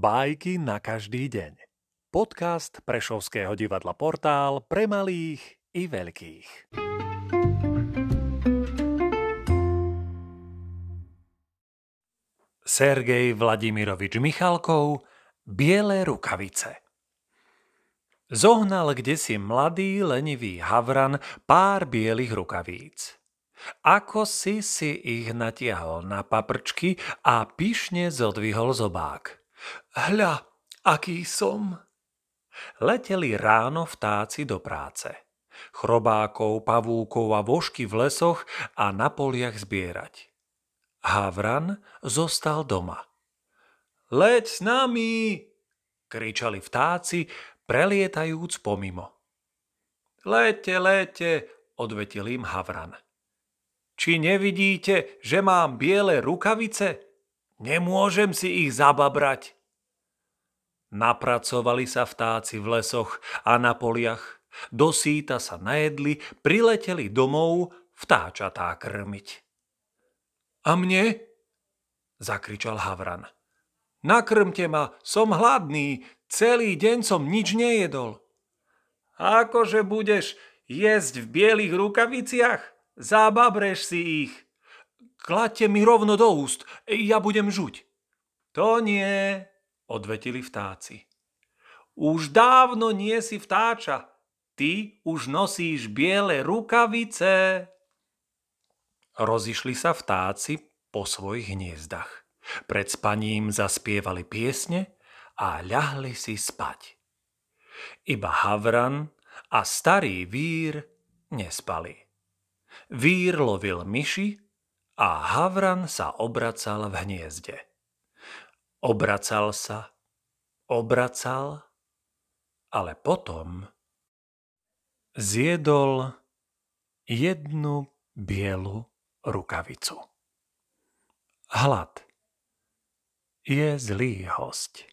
Bajky na každý deň. Podcast Prešovského divadla Portál pre malých i veľkých. Sergej Vladimirovič Michalkov Biele rukavice Zohnal kde si mladý lenivý havran pár bielých rukavíc. Ako si si ich natiahol na paprčky a pyšne zodvihol zobák. Hľa, aký som! Leteli ráno vtáci do práce. Chrobákov, pavúkov a vošky v lesoch a na poliach zbierať. Havran zostal doma. Leď s nami! kričali vtáci, prelietajúc pomimo. Lete, lete, odvetil im Havran. Či nevidíte, že mám biele rukavice? Nemôžem si ich zababrať. Napracovali sa vtáci v lesoch a na poliach, do síta sa najedli, prileteli domov vtáčatá krmiť. A mne? zakričal Havran. Nakrmte ma, som hladný, celý deň som nič nejedol. Akože budeš jesť v bielých rukaviciach? Zababreš si ich. Kladte mi rovno do úst, ja budem žuť. To nie, odvetili vtáci. Už dávno nie si vtáča, ty už nosíš biele rukavice. Rozišli sa vtáci po svojich hniezdach. Pred spaním zaspievali piesne a ľahli si spať. Iba Havran a starý vír nespali. Vír lovil myši a Havran sa obracal v hniezde. Obracal sa, obracal, ale potom zjedol jednu bielu rukavicu. Hlad je zlý host.